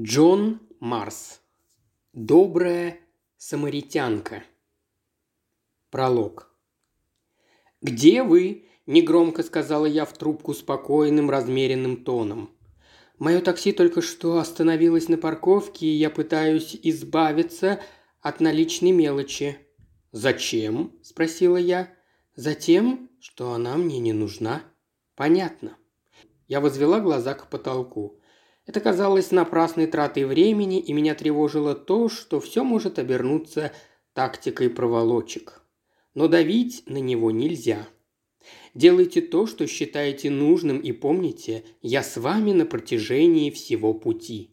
Джон Марс. Добрая самаритянка. Пролог. «Где вы?» – негромко сказала я в трубку спокойным, размеренным тоном. «Мое такси только что остановилось на парковке, и я пытаюсь избавиться от наличной мелочи». «Зачем?» – спросила я. «Затем, что она мне не нужна». «Понятно». Я возвела глаза к потолку. Это казалось напрасной тратой времени, и меня тревожило то, что все может обернуться тактикой проволочек. Но давить на него нельзя. Делайте то, что считаете нужным, и помните, я с вами на протяжении всего пути.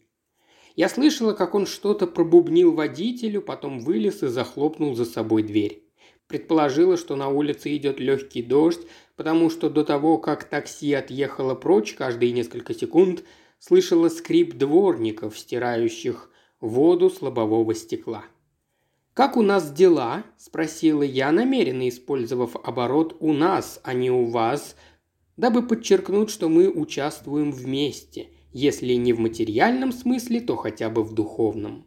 Я слышала, как он что-то пробубнил водителю, потом вылез и захлопнул за собой дверь. Предположила, что на улице идет легкий дождь, потому что до того, как такси отъехало прочь каждые несколько секунд – слышала скрип дворников, стирающих воду с лобового стекла. «Как у нас дела?» – спросила я, намеренно использовав оборот «у нас», а не «у вас», дабы подчеркнуть, что мы участвуем вместе, если не в материальном смысле, то хотя бы в духовном.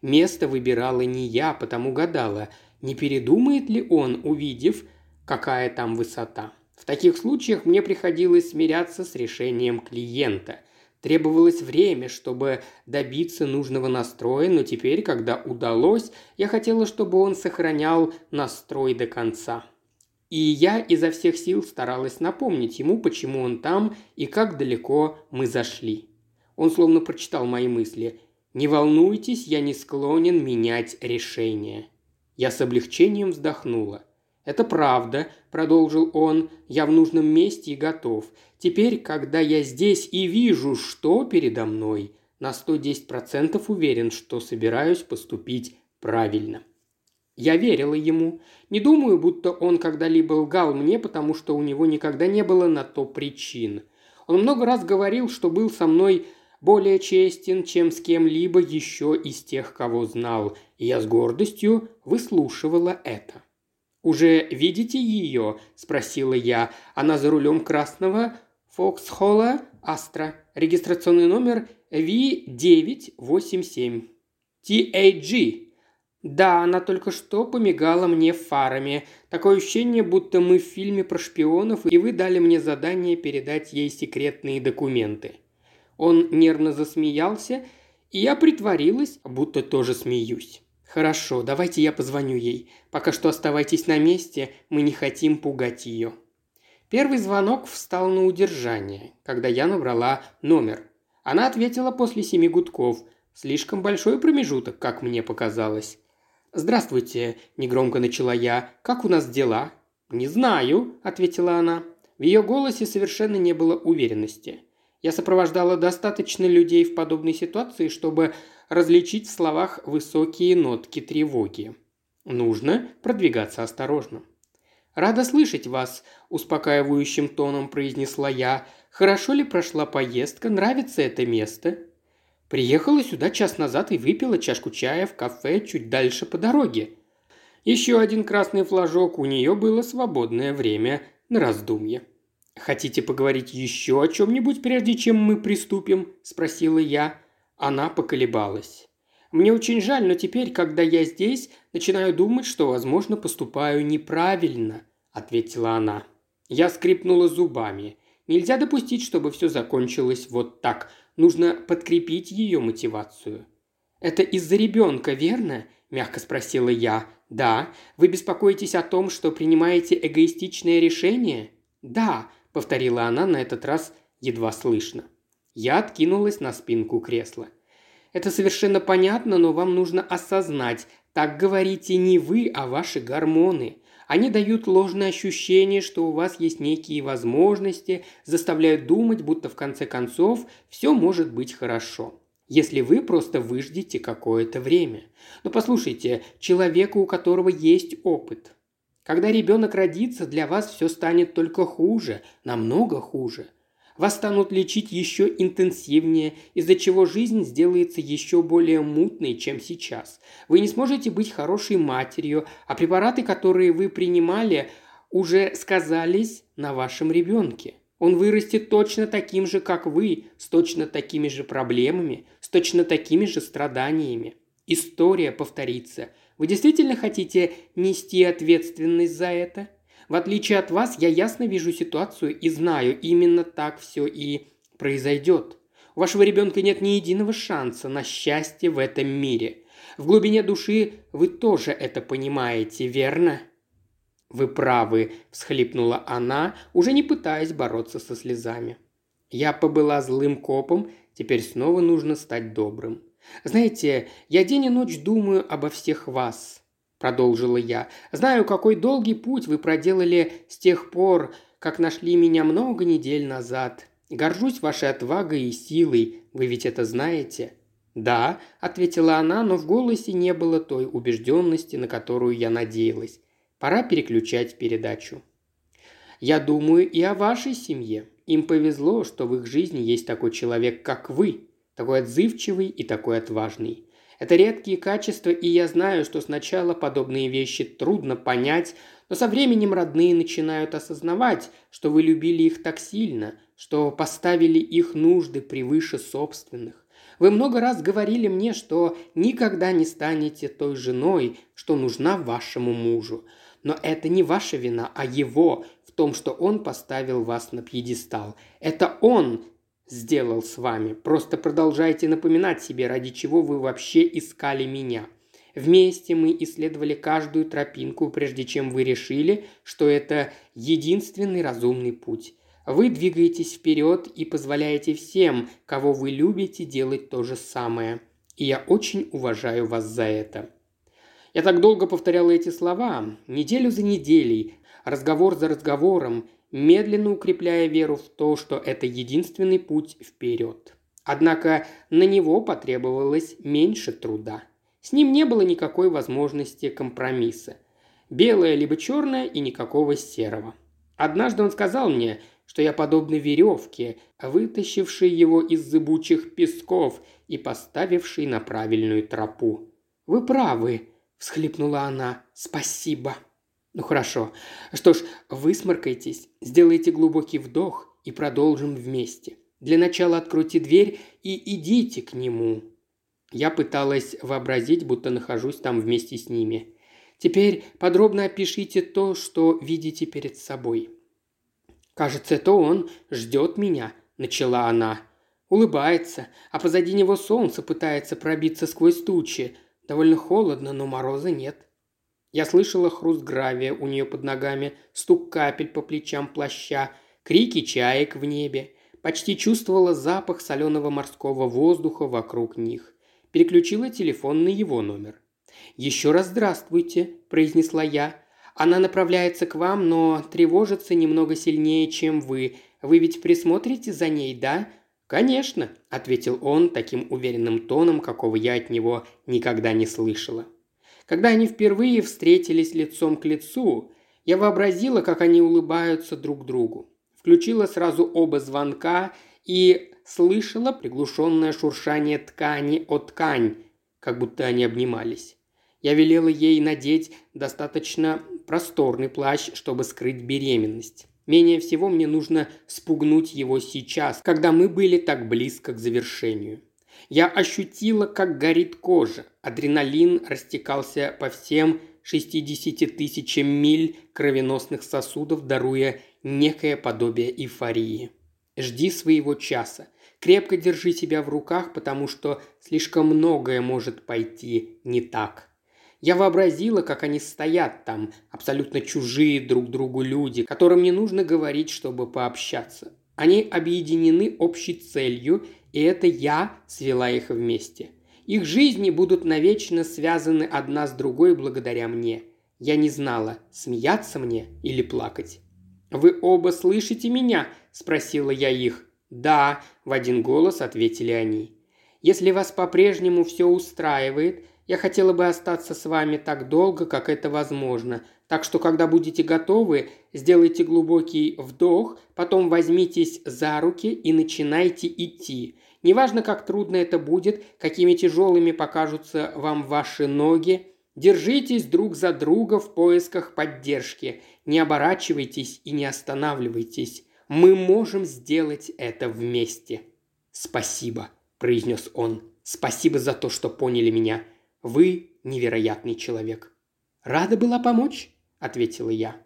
Место выбирала не я, потому гадала, не передумает ли он, увидев, какая там высота. В таких случаях мне приходилось смиряться с решением клиента – Требовалось время, чтобы добиться нужного настроя, но теперь, когда удалось, я хотела, чтобы он сохранял настрой до конца. И я изо всех сил старалась напомнить ему, почему он там и как далеко мы зашли. Он словно прочитал мои мысли. «Не волнуйтесь, я не склонен менять решение». Я с облегчением вздохнула. «Это правда», – продолжил он, – «я в нужном месте и готов. Теперь, когда я здесь и вижу, что передо мной, на 110% уверен, что собираюсь поступить правильно». Я верила ему. Не думаю, будто он когда-либо лгал мне, потому что у него никогда не было на то причин. Он много раз говорил, что был со мной более честен, чем с кем-либо еще из тех, кого знал, и я с гордостью выслушивала это. «Уже видите ее?» – спросила я. «Она за рулем красного Фоксхолла Астра. Регистрационный номер V987. TAG. Да, она только что помигала мне фарами. Такое ощущение, будто мы в фильме про шпионов, и вы дали мне задание передать ей секретные документы». Он нервно засмеялся, и я притворилась, будто тоже смеюсь. «Хорошо, давайте я позвоню ей. Пока что оставайтесь на месте, мы не хотим пугать ее». Первый звонок встал на удержание, когда я набрала номер. Она ответила после семи гудков. Слишком большой промежуток, как мне показалось. «Здравствуйте», – негромко начала я. «Как у нас дела?» «Не знаю», – ответила она. В ее голосе совершенно не было уверенности. Я сопровождала достаточно людей в подобной ситуации, чтобы различить в словах высокие нотки тревоги. Нужно продвигаться осторожно. «Рада слышать вас», – успокаивающим тоном произнесла я. «Хорошо ли прошла поездка? Нравится это место?» Приехала сюда час назад и выпила чашку чая в кафе чуть дальше по дороге. Еще один красный флажок, у нее было свободное время на раздумье. «Хотите поговорить еще о чем-нибудь, прежде чем мы приступим?» – спросила я. Она поколебалась. «Мне очень жаль, но теперь, когда я здесь, начинаю думать, что, возможно, поступаю неправильно», – ответила она. Я скрипнула зубами. Нельзя допустить, чтобы все закончилось вот так. Нужно подкрепить ее мотивацию. «Это из-за ребенка, верно?» – мягко спросила я. «Да. Вы беспокоитесь о том, что принимаете эгоистичное решение?» «Да», – повторила она на этот раз едва слышно. Я откинулась на спинку кресла. «Это совершенно понятно, но вам нужно осознать, так говорите не вы, а ваши гормоны. Они дают ложное ощущение, что у вас есть некие возможности, заставляют думать, будто в конце концов все может быть хорошо если вы просто выждете какое-то время. Но послушайте, человеку, у которого есть опыт, когда ребенок родится, для вас все станет только хуже, намного хуже. Вас станут лечить еще интенсивнее, из-за чего жизнь сделается еще более мутной, чем сейчас. Вы не сможете быть хорошей матерью, а препараты, которые вы принимали, уже сказались на вашем ребенке. Он вырастет точно таким же, как вы, с точно такими же проблемами, с точно такими же страданиями. История повторится. Вы действительно хотите нести ответственность за это? В отличие от вас, я ясно вижу ситуацию и знаю, именно так все и произойдет. У вашего ребенка нет ни единого шанса на счастье в этом мире. В глубине души вы тоже это понимаете, верно?» «Вы правы», – всхлипнула она, уже не пытаясь бороться со слезами. «Я побыла злым копом, теперь снова нужно стать добрым. Знаете, я день и ночь думаю обо всех вас», – продолжила я. «Знаю, какой долгий путь вы проделали с тех пор, как нашли меня много недель назад. Горжусь вашей отвагой и силой, вы ведь это знаете». «Да», – ответила она, но в голосе не было той убежденности, на которую я надеялась. Пора переключать передачу. Я думаю и о вашей семье. Им повезло, что в их жизни есть такой человек, как вы, такой отзывчивый и такой отважный. Это редкие качества, и я знаю, что сначала подобные вещи трудно понять, но со временем родные начинают осознавать, что вы любили их так сильно, что поставили их нужды превыше собственных. Вы много раз говорили мне, что никогда не станете той женой, что нужна вашему мужу. Но это не ваша вина, а его в том, что он поставил вас на пьедестал. Это он сделал с вами. Просто продолжайте напоминать себе, ради чего вы вообще искали меня. Вместе мы исследовали каждую тропинку, прежде чем вы решили, что это единственный разумный путь. Вы двигаетесь вперед и позволяете всем, кого вы любите, делать то же самое. И я очень уважаю вас за это. Я так долго повторяла эти слова, неделю за неделей, разговор за разговором, медленно укрепляя веру в то, что это единственный путь вперед. Однако на него потребовалось меньше труда. С ним не было никакой возможности компромисса. Белое либо черное и никакого серого. Однажды он сказал мне, что я подобна веревке, вытащившей его из зыбучих песков и поставившей на правильную тропу. «Вы правы», всхлипнула она. «Спасибо». «Ну хорошо. Что ж, высморкайтесь, сделайте глубокий вдох и продолжим вместе. Для начала откройте дверь и идите к нему». Я пыталась вообразить, будто нахожусь там вместе с ними. Теперь подробно опишите то, что видите перед собой. «Кажется, это он ждет меня», – начала она. Улыбается, а позади него солнце пытается пробиться сквозь тучи – Довольно холодно, но мороза нет. Я слышала хруст гравия у нее под ногами, стук капель по плечам плаща, крики чаек в небе. Почти чувствовала запах соленого морского воздуха вокруг них. Переключила телефон на его номер. «Еще раз здравствуйте», – произнесла я. «Она направляется к вам, но тревожится немного сильнее, чем вы. Вы ведь присмотрите за ней, да? «Конечно», – ответил он таким уверенным тоном, какого я от него никогда не слышала. Когда они впервые встретились лицом к лицу, я вообразила, как они улыбаются друг другу. Включила сразу оба звонка и слышала приглушенное шуршание ткани о ткань, как будто они обнимались. Я велела ей надеть достаточно просторный плащ, чтобы скрыть беременность. Менее всего мне нужно спугнуть его сейчас, когда мы были так близко к завершению. Я ощутила, как горит кожа. Адреналин растекался по всем 60 тысячам миль кровеносных сосудов, даруя некое подобие эйфории. Жди своего часа. Крепко держи себя в руках, потому что слишком многое может пойти не так. Я вообразила, как они стоят там, абсолютно чужие друг другу люди, которым не нужно говорить, чтобы пообщаться. Они объединены общей целью, и это я свела их вместе. Их жизни будут навечно связаны одна с другой благодаря мне. Я не знала, смеяться мне или плакать. «Вы оба слышите меня?» – спросила я их. «Да», – в один голос ответили они. «Если вас по-прежнему все устраивает, я хотела бы остаться с вами так долго, как это возможно. Так что, когда будете готовы, сделайте глубокий вдох, потом возьмитесь за руки и начинайте идти. Неважно, как трудно это будет, какими тяжелыми покажутся вам ваши ноги, Держитесь друг за друга в поисках поддержки. Не оборачивайтесь и не останавливайтесь. Мы можем сделать это вместе. Спасибо, произнес он. Спасибо за то, что поняли меня. Вы невероятный человек. Рада была помочь, ответила я.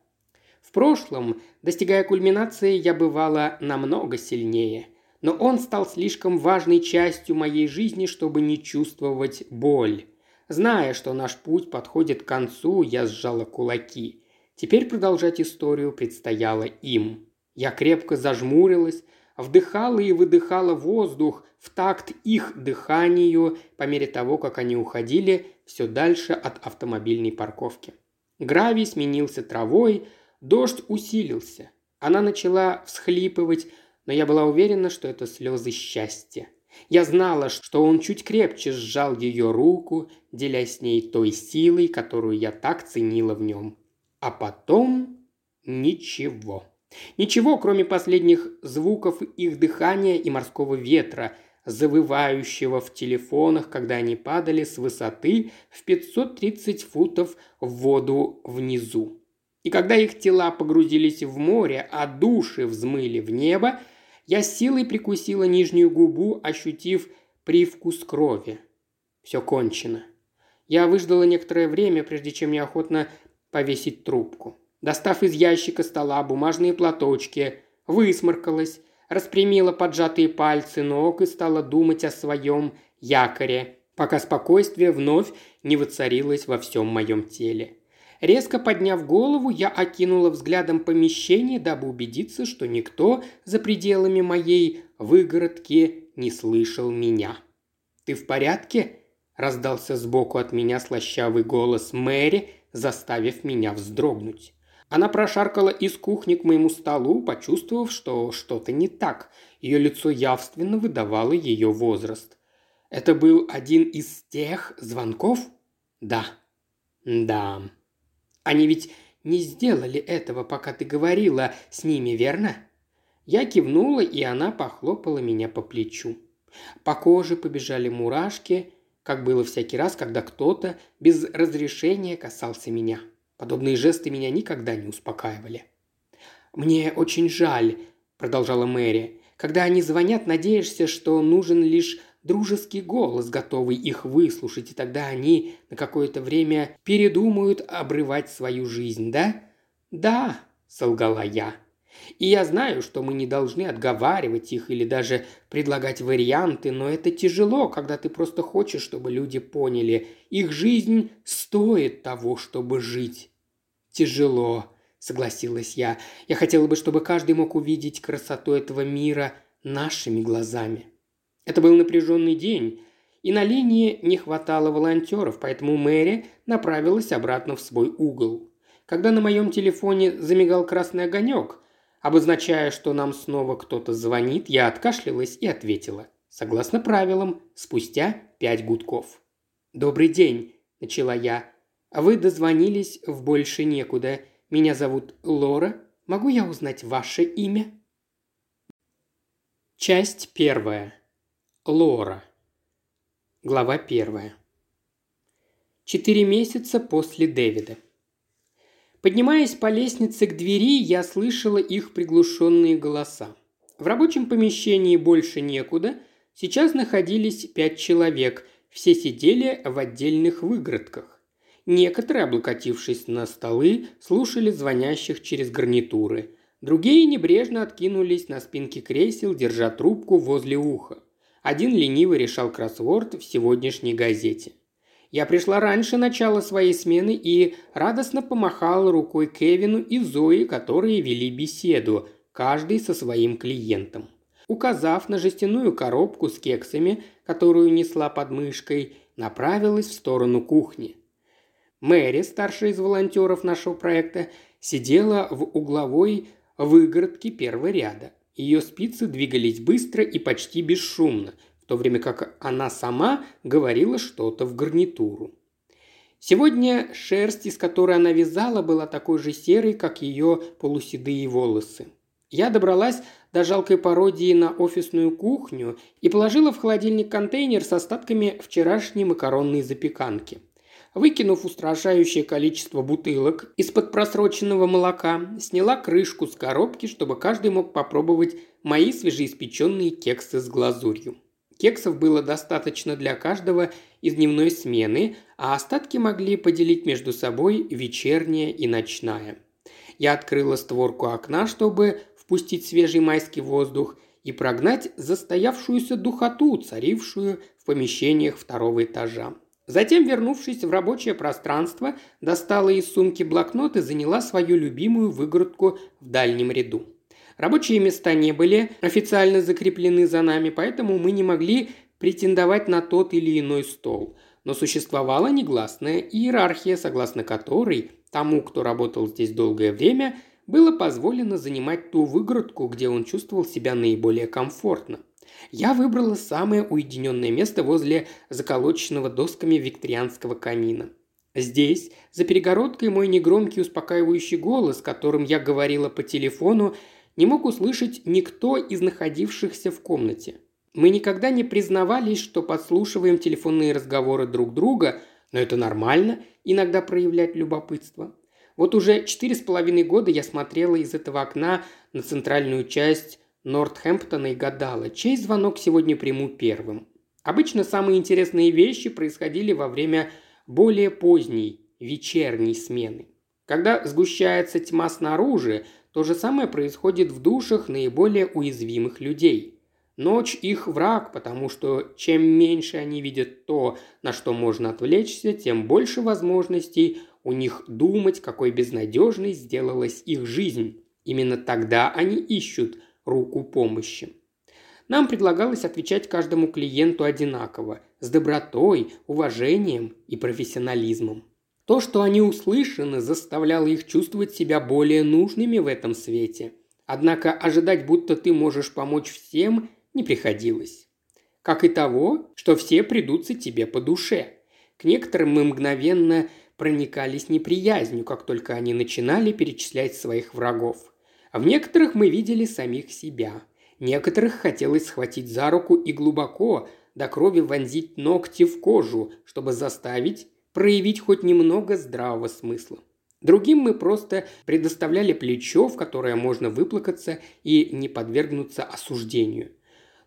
В прошлом, достигая кульминации, я бывала намного сильнее. Но он стал слишком важной частью моей жизни, чтобы не чувствовать боль. Зная, что наш путь подходит к концу, я сжала кулаки. Теперь продолжать историю предстояло им. Я крепко зажмурилась, вдыхала и выдыхала воздух в такт их дыханию по мере того, как они уходили все дальше от автомобильной парковки. Гравий сменился травой, дождь усилился. Она начала всхлипывать, но я была уверена, что это слезы счастья. Я знала, что он чуть крепче сжал ее руку, делясь с ней той силой, которую я так ценила в нем. А потом ничего. Ничего, кроме последних звуков их дыхания и морского ветра, завывающего в телефонах, когда они падали с высоты в 530 футов в воду внизу. И когда их тела погрузились в море, а души взмыли в небо, я силой прикусила нижнюю губу, ощутив привкус крови. Все кончено. Я выждала некоторое время, прежде чем неохотно повесить трубку. Достав из ящика стола бумажные платочки, высморкалась, распрямила поджатые пальцы ног и стала думать о своем якоре, пока спокойствие вновь не воцарилось во всем моем теле. Резко подняв голову, я окинула взглядом помещение, дабы убедиться, что никто за пределами моей выгородки не слышал меня. «Ты в порядке?» – раздался сбоку от меня слащавый голос Мэри, заставив меня вздрогнуть. Она прошаркала из кухни к моему столу, почувствовав, что что-то не так. Ее лицо явственно выдавало ее возраст. «Это был один из тех звонков?» «Да». «Да», они ведь не сделали этого, пока ты говорила с ними, верно?» Я кивнула, и она похлопала меня по плечу. По коже побежали мурашки, как было всякий раз, когда кто-то без разрешения касался меня. Подобные жесты меня никогда не успокаивали. «Мне очень жаль», – продолжала Мэри. «Когда они звонят, надеешься, что нужен лишь дружеский голос, готовый их выслушать, и тогда они на какое-то время передумают обрывать свою жизнь, да? Да, солгала я. И я знаю, что мы не должны отговаривать их или даже предлагать варианты, но это тяжело, когда ты просто хочешь, чтобы люди поняли, их жизнь стоит того, чтобы жить. Тяжело, согласилась я. Я хотела бы, чтобы каждый мог увидеть красоту этого мира нашими глазами. Это был напряженный день, и на линии не хватало волонтеров, поэтому Мэри направилась обратно в свой угол. Когда на моем телефоне замигал красный огонек, обозначая, что нам снова кто-то звонит, я откашлялась и ответила. Согласно правилам, спустя пять гудков. «Добрый день», – начала я. «А вы дозвонились в больше некуда. Меня зовут Лора. Могу я узнать ваше имя?» Часть первая. Лора. Глава первая. Четыре месяца после Дэвида. Поднимаясь по лестнице к двери, я слышала их приглушенные голоса. В рабочем помещении больше некуда. Сейчас находились пять человек. Все сидели в отдельных выгородках. Некоторые, облокотившись на столы, слушали звонящих через гарнитуры. Другие небрежно откинулись на спинки кресел, держа трубку возле уха. Один лениво решал кроссворд в сегодняшней газете. Я пришла раньше начала своей смены и радостно помахала рукой Кевину и Зои, которые вели беседу, каждый со своим клиентом. Указав на жестяную коробку с кексами, которую несла под мышкой, направилась в сторону кухни. Мэри, старшая из волонтеров нашего проекта, сидела в угловой выгородке первого ряда. Ее спицы двигались быстро и почти бесшумно, в то время как она сама говорила что-то в гарнитуру. Сегодня шерсть, из которой она вязала, была такой же серой, как ее полуседые волосы. Я добралась до жалкой пародии на офисную кухню и положила в холодильник контейнер с остатками вчерашней макаронной запеканки. Выкинув устрашающее количество бутылок из-под просроченного молока, сняла крышку с коробки, чтобы каждый мог попробовать мои свежеиспеченные кексы с глазурью. Кексов было достаточно для каждого из дневной смены, а остатки могли поделить между собой вечерняя и ночная. Я открыла створку окна, чтобы впустить свежий майский воздух и прогнать застоявшуюся духоту, царившую в помещениях второго этажа. Затем, вернувшись в рабочее пространство, достала из сумки блокнот и заняла свою любимую выгородку в дальнем ряду. Рабочие места не были официально закреплены за нами, поэтому мы не могли претендовать на тот или иной стол. Но существовала негласная иерархия, согласно которой тому, кто работал здесь долгое время, было позволено занимать ту выгородку, где он чувствовал себя наиболее комфортно – я выбрала самое уединенное место возле заколоченного досками викторианского камина. Здесь, за перегородкой, мой негромкий успокаивающий голос, которым я говорила по телефону, не мог услышать никто из находившихся в комнате. Мы никогда не признавались, что подслушиваем телефонные разговоры друг друга, но это нормально иногда проявлять любопытство. Вот уже четыре с половиной года я смотрела из этого окна на центральную часть Нортхэмптона и гадала, чей звонок сегодня приму первым. Обычно самые интересные вещи происходили во время более поздней, вечерней смены. Когда сгущается тьма снаружи, то же самое происходит в душах наиболее уязвимых людей. Ночь их враг, потому что чем меньше они видят то, на что можно отвлечься, тем больше возможностей у них думать, какой безнадежной сделалась их жизнь. Именно тогда они ищут – руку помощи. Нам предлагалось отвечать каждому клиенту одинаково, с добротой, уважением и профессионализмом. То, что они услышаны, заставляло их чувствовать себя более нужными в этом свете. Однако ожидать, будто ты можешь помочь всем, не приходилось. Как и того, что все придутся тебе по душе. К некоторым мы мгновенно проникались неприязнью, как только они начинали перечислять своих врагов. А в некоторых мы видели самих себя. Некоторых хотелось схватить за руку и глубоко, до крови вонзить ногти в кожу, чтобы заставить проявить хоть немного здравого смысла. Другим мы просто предоставляли плечо, в которое можно выплакаться и не подвергнуться осуждению.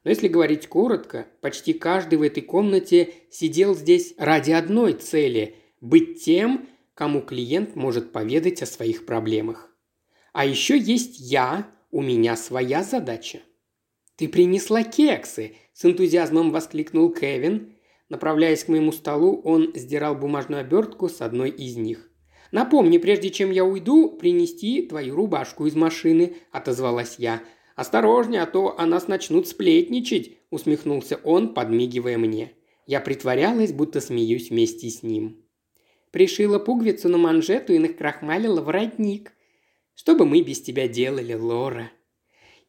Но если говорить коротко, почти каждый в этой комнате сидел здесь ради одной цели – быть тем, кому клиент может поведать о своих проблемах. А еще есть я, у меня своя задача». «Ты принесла кексы!» – с энтузиазмом воскликнул Кевин. Направляясь к моему столу, он сдирал бумажную обертку с одной из них. «Напомни, прежде чем я уйду, принести твою рубашку из машины», – отозвалась я. «Осторожнее, а то о нас начнут сплетничать», – усмехнулся он, подмигивая мне. Я притворялась, будто смеюсь вместе с ним. Пришила пуговицу на манжету и накрахмалила воротник. Что бы мы без тебя делали, Лора?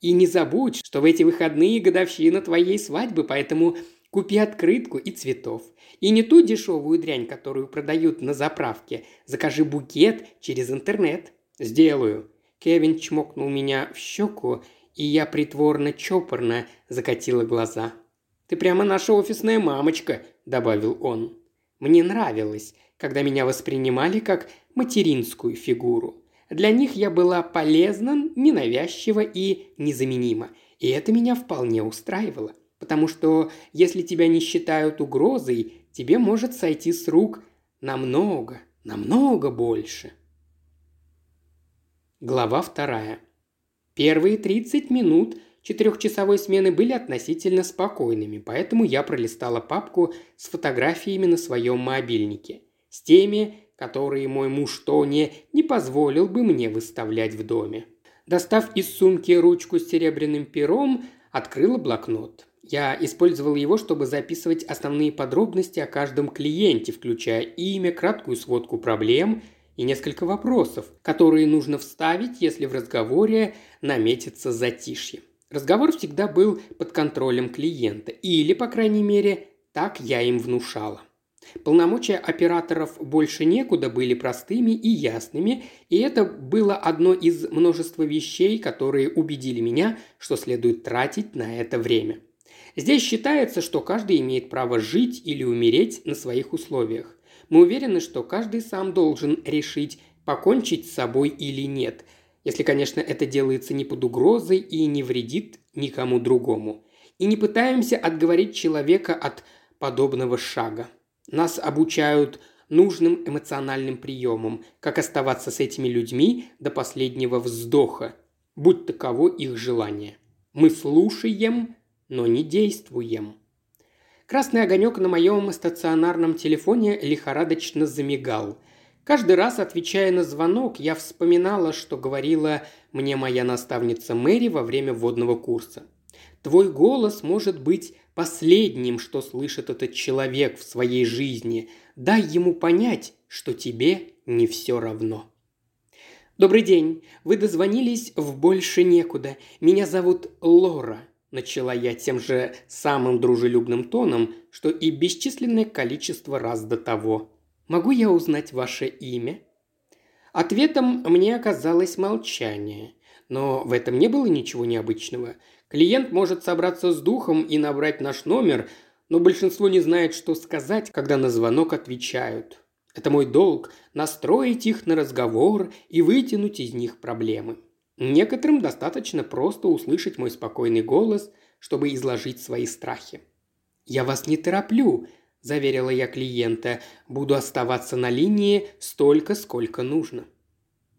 И не забудь, что в эти выходные годовщина твоей свадьбы, поэтому купи открытку и цветов. И не ту дешевую дрянь, которую продают на заправке. Закажи букет через интернет. Сделаю. Кевин чмокнул меня в щеку, и я притворно-чопорно закатила глаза. «Ты прямо наша офисная мамочка», – добавил он. Мне нравилось, когда меня воспринимали как материнскую фигуру. Для них я была полезна, ненавязчива и незаменима. И это меня вполне устраивало. Потому что если тебя не считают угрозой, тебе может сойти с рук намного, намного больше. Глава вторая. Первые 30 минут четырехчасовой смены были относительно спокойными, поэтому я пролистала папку с фотографиями на своем мобильнике. С теми, которые мой муж Тони не позволил бы мне выставлять в доме. Достав из сумки ручку с серебряным пером, открыла блокнот. Я использовал его, чтобы записывать основные подробности о каждом клиенте, включая имя, краткую сводку проблем и несколько вопросов, которые нужно вставить, если в разговоре наметится затишье. Разговор всегда был под контролем клиента, или, по крайней мере, так я им внушала. Полномочия операторов больше некуда были простыми и ясными, и это было одно из множества вещей, которые убедили меня, что следует тратить на это время. Здесь считается, что каждый имеет право жить или умереть на своих условиях. Мы уверены, что каждый сам должен решить, покончить с собой или нет, если, конечно, это делается не под угрозой и не вредит никому другому. И не пытаемся отговорить человека от подобного шага. Нас обучают нужным эмоциональным приемам, как оставаться с этими людьми до последнего вздоха, будь таково их желание. Мы слушаем, но не действуем. Красный огонек на моем стационарном телефоне лихорадочно замигал. Каждый раз, отвечая на звонок, я вспоминала, что говорила мне моя наставница Мэри во время вводного курса. Твой голос может быть последним, что слышит этот человек в своей жизни. Дай ему понять, что тебе не все равно. «Добрый день. Вы дозвонились в «Больше некуда». Меня зовут Лора. Начала я тем же самым дружелюбным тоном, что и бесчисленное количество раз до того. «Могу я узнать ваше имя?» Ответом мне оказалось молчание. Но в этом не было ничего необычного. Клиент может собраться с духом и набрать наш номер, но большинство не знает, что сказать, когда на звонок отвечают. Это мой долг – настроить их на разговор и вытянуть из них проблемы. Некоторым достаточно просто услышать мой спокойный голос, чтобы изложить свои страхи. «Я вас не тороплю», – заверила я клиента. «Буду оставаться на линии столько, сколько нужно».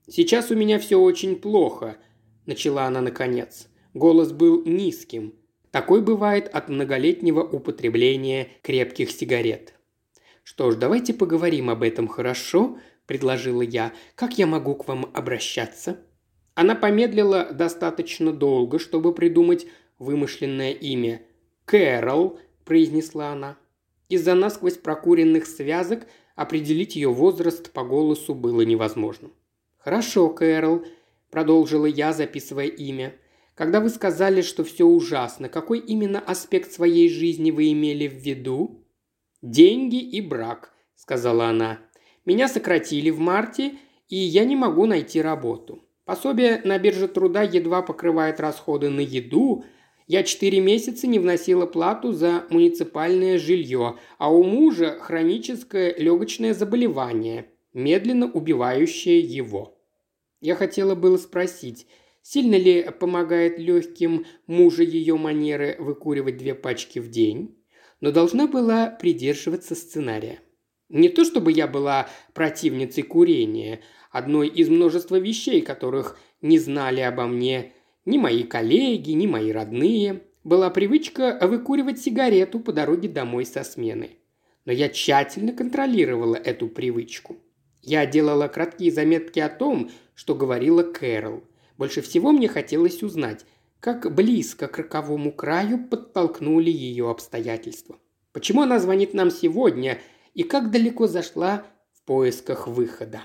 «Сейчас у меня все очень плохо», – начала она наконец. Голос был низким. Такой бывает от многолетнего употребления крепких сигарет. «Что ж, давайте поговорим об этом, хорошо?» – предложила я. «Как я могу к вам обращаться?» Она помедлила достаточно долго, чтобы придумать вымышленное имя. «Кэрол», – произнесла она. Из-за насквозь прокуренных связок определить ее возраст по голосу было невозможно. «Хорошо, Кэрол», – продолжила я, записывая имя. «Когда вы сказали, что все ужасно, какой именно аспект своей жизни вы имели в виду?» «Деньги и брак», – сказала она. «Меня сократили в марте, и я не могу найти работу. Пособие на бирже труда едва покрывает расходы на еду. Я четыре месяца не вносила плату за муниципальное жилье, а у мужа хроническое легочное заболевание, медленно убивающее его. Я хотела было спросить, сильно ли помогает легким мужа ее манеры выкуривать две пачки в день, но должна была придерживаться сценария. Не то чтобы я была противницей курения, одной из множества вещей, которых не знали обо мне ни мои коллеги, ни мои родные, была привычка выкуривать сигарету по дороге домой со смены. Но я тщательно контролировала эту привычку. Я делала краткие заметки о том, что говорила Кэрол. Больше всего мне хотелось узнать, как близко к роковому краю подтолкнули ее обстоятельства. Почему она звонит нам сегодня и как далеко зашла в поисках выхода.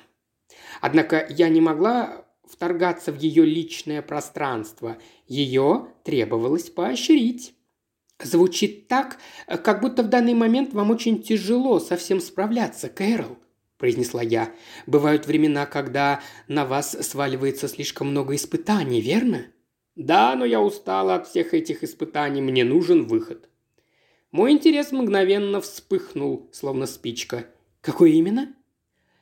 Однако я не могла вторгаться в ее личное пространство. Ее требовалось поощрить. Звучит так, как будто в данный момент вам очень тяжело совсем справляться, Кэрол, произнесла я. Бывают времена, когда на вас сваливается слишком много испытаний, верно? Да, но я устала от всех этих испытаний, мне нужен выход. Мой интерес мгновенно вспыхнул, словно спичка. Какой именно?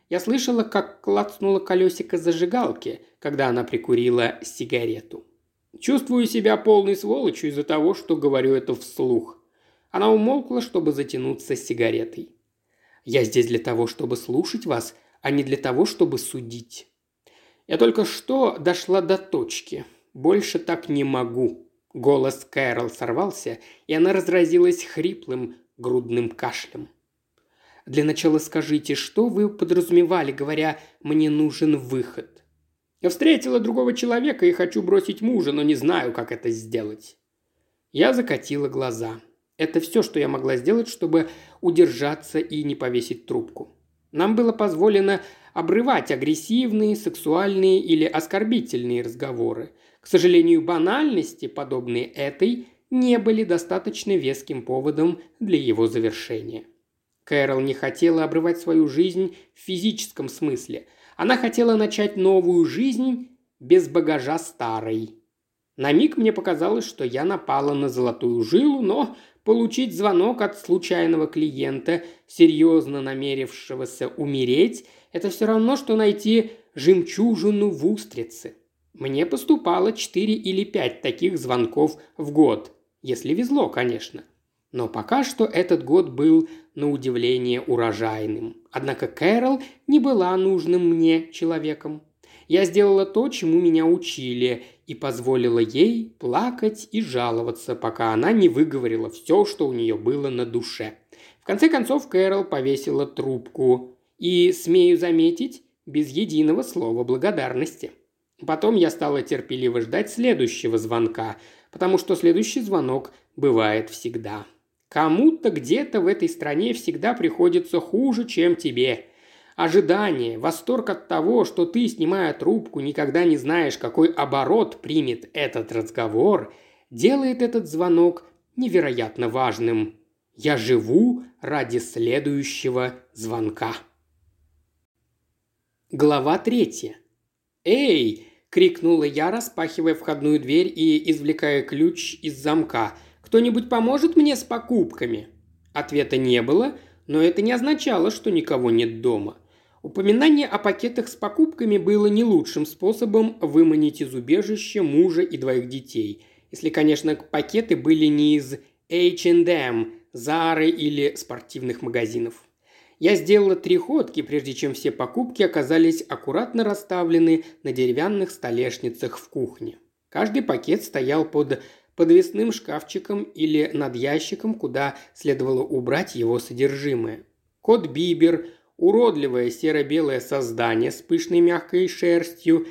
Я слышала, как клацнуло колесико зажигалки, когда она прикурила сигарету. Чувствую себя полной сволочью из-за того, что говорю это вслух. Она умолкла, чтобы затянуться сигаретой. Я здесь для того, чтобы слушать вас, а не для того, чтобы судить. Я только что дошла до точки. Больше так не могу. Голос Кэрол сорвался, и она разразилась хриплым грудным кашлем. Для начала скажите, что вы подразумевали, говоря «мне нужен выход»?» «Я встретила другого человека и хочу бросить мужа, но не знаю, как это сделать». Я закатила глаза. Это все, что я могла сделать, чтобы удержаться и не повесить трубку. Нам было позволено обрывать агрессивные, сексуальные или оскорбительные разговоры. К сожалению, банальности, подобные этой, не были достаточно веским поводом для его завершения. Кэрол не хотела обрывать свою жизнь в физическом смысле. Она хотела начать новую жизнь без багажа старой. На миг мне показалось, что я напала на золотую жилу, но получить звонок от случайного клиента, серьезно намерившегося умереть, это все равно, что найти жемчужину в устрице. Мне поступало четыре или пять таких звонков в год, если везло, конечно. Но пока что этот год был на удивление урожайным. Однако Кэрол не была нужным мне человеком. Я сделала то, чему меня учили, и позволила ей плакать и жаловаться, пока она не выговорила все, что у нее было на душе. В конце концов Кэрол повесила трубку и, смею заметить, без единого слова благодарности. Потом я стала терпеливо ждать следующего звонка, потому что следующий звонок бывает всегда. Кому-то где-то в этой стране всегда приходится хуже, чем тебе. Ожидание, восторг от того, что ты, снимая трубку, никогда не знаешь, какой оборот примет этот разговор, делает этот звонок невероятно важным. Я живу ради следующего звонка. Глава третья. «Эй!» – крикнула я, распахивая входную дверь и извлекая ключ из замка. «Кто-нибудь поможет мне с покупками?» Ответа не было, но это не означало, что никого нет дома. Упоминание о пакетах с покупками было не лучшим способом выманить из убежища мужа и двоих детей. Если, конечно, пакеты были не из H&M, Zara или спортивных магазинов. Я сделала три ходки, прежде чем все покупки оказались аккуратно расставлены на деревянных столешницах в кухне. Каждый пакет стоял под подвесным шкафчиком или над ящиком, куда следовало убрать его содержимое. Кот Бибер – уродливое серо-белое создание с пышной мягкой шерстью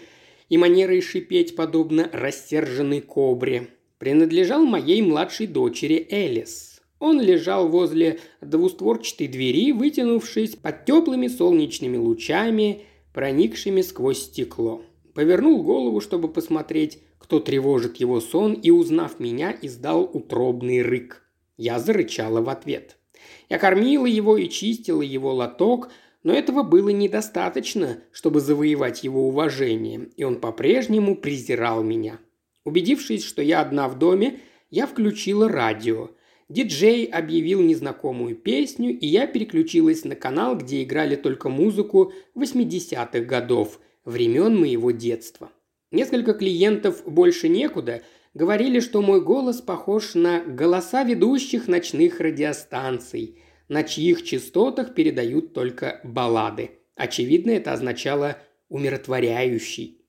и манерой шипеть подобно рассерженной кобре, принадлежал моей младшей дочери Элис. Он лежал возле двустворчатой двери, вытянувшись под теплыми солнечными лучами, проникшими сквозь стекло. Повернул голову, чтобы посмотреть, кто тревожит его сон, и, узнав меня, издал утробный рык. Я зарычала в ответ – я кормила его и чистила его лоток, но этого было недостаточно, чтобы завоевать его уважение, и он по-прежнему презирал меня. Убедившись, что я одна в доме, я включила радио. Диджей объявил незнакомую песню, и я переключилась на канал, где играли только музыку 80-х годов, времен моего детства. Несколько клиентов больше некуда говорили, что мой голос похож на голоса ведущих ночных радиостанций на чьих частотах передают только баллады. Очевидно, это означало «умиротворяющий».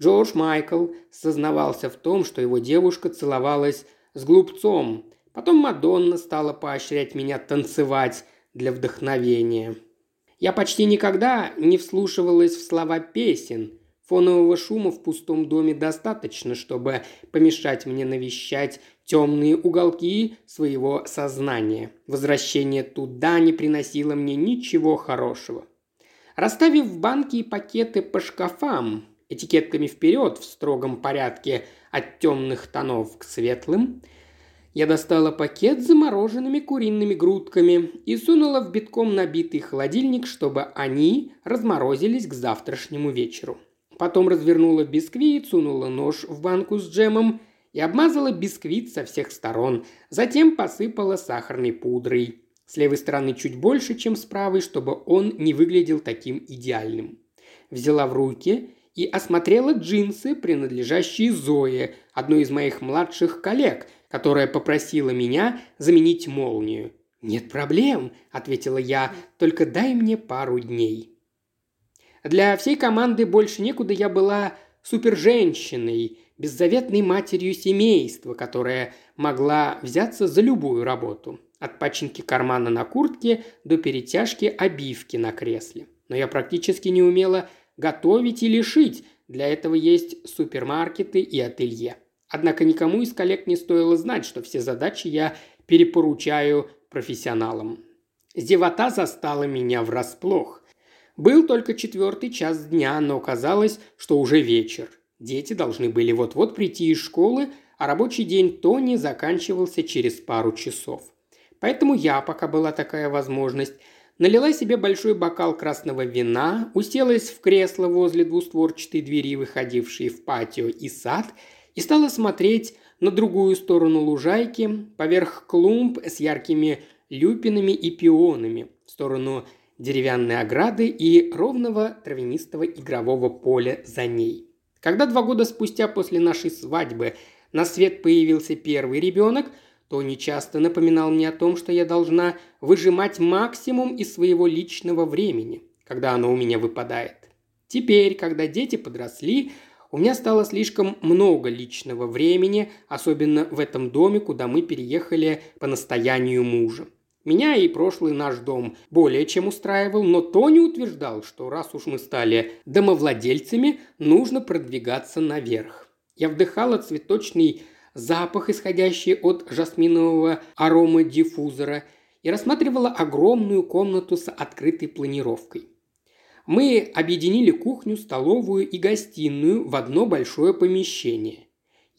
Джордж Майкл сознавался в том, что его девушка целовалась с глупцом. Потом Мадонна стала поощрять меня танцевать для вдохновения. Я почти никогда не вслушивалась в слова песен. Фонового шума в пустом доме достаточно, чтобы помешать мне навещать темные уголки своего сознания. Возвращение туда не приносило мне ничего хорошего. Расставив банки и пакеты по шкафам, этикетками вперед в строгом порядке от темных тонов к светлым, я достала пакет с замороженными куриными грудками и сунула в битком набитый холодильник, чтобы они разморозились к завтрашнему вечеру. Потом развернула бисквит, сунула нож в банку с джемом – и обмазала бисквит со всех сторон, затем посыпала сахарной пудрой. С левой стороны чуть больше, чем с правой, чтобы он не выглядел таким идеальным. Взяла в руки и осмотрела джинсы, принадлежащие Зое, одной из моих младших коллег, которая попросила меня заменить молнию. «Нет проблем», – ответила я, – «только дай мне пару дней». Для всей команды больше некуда я была суперженщиной, беззаветной матерью семейства, которая могла взяться за любую работу. От починки кармана на куртке до перетяжки обивки на кресле. Но я практически не умела готовить или шить, для этого есть супермаркеты и ателье. Однако никому из коллег не стоило знать, что все задачи я перепоручаю профессионалам. Зевота застала меня врасплох. Был только четвертый час дня, но казалось, что уже вечер – Дети должны были вот-вот прийти из школы, а рабочий день Тони заканчивался через пару часов. Поэтому я, пока была такая возможность, налила себе большой бокал красного вина, уселась в кресло возле двустворчатой двери, выходившей в патио и сад, и стала смотреть на другую сторону лужайки, поверх клумб с яркими люпинами и пионами, в сторону деревянной ограды и ровного травянистого игрового поля за ней. Когда два года спустя после нашей свадьбы на свет появился первый ребенок, Тони часто напоминал мне о том, что я должна выжимать максимум из своего личного времени, когда оно у меня выпадает. Теперь, когда дети подросли, у меня стало слишком много личного времени, особенно в этом доме, куда мы переехали по настоянию мужа. Меня и прошлый наш дом более чем устраивал, но Тони утверждал, что раз уж мы стали домовладельцами, нужно продвигаться наверх. Я вдыхала цветочный запах, исходящий от жасминового аромадиффузора, и рассматривала огромную комнату с открытой планировкой. Мы объединили кухню, столовую и гостиную в одно большое помещение.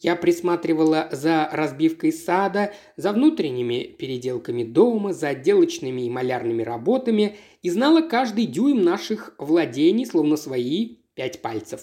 Я присматривала за разбивкой сада, за внутренними переделками дома, за отделочными и малярными работами и знала каждый дюйм наших владений, словно свои пять пальцев.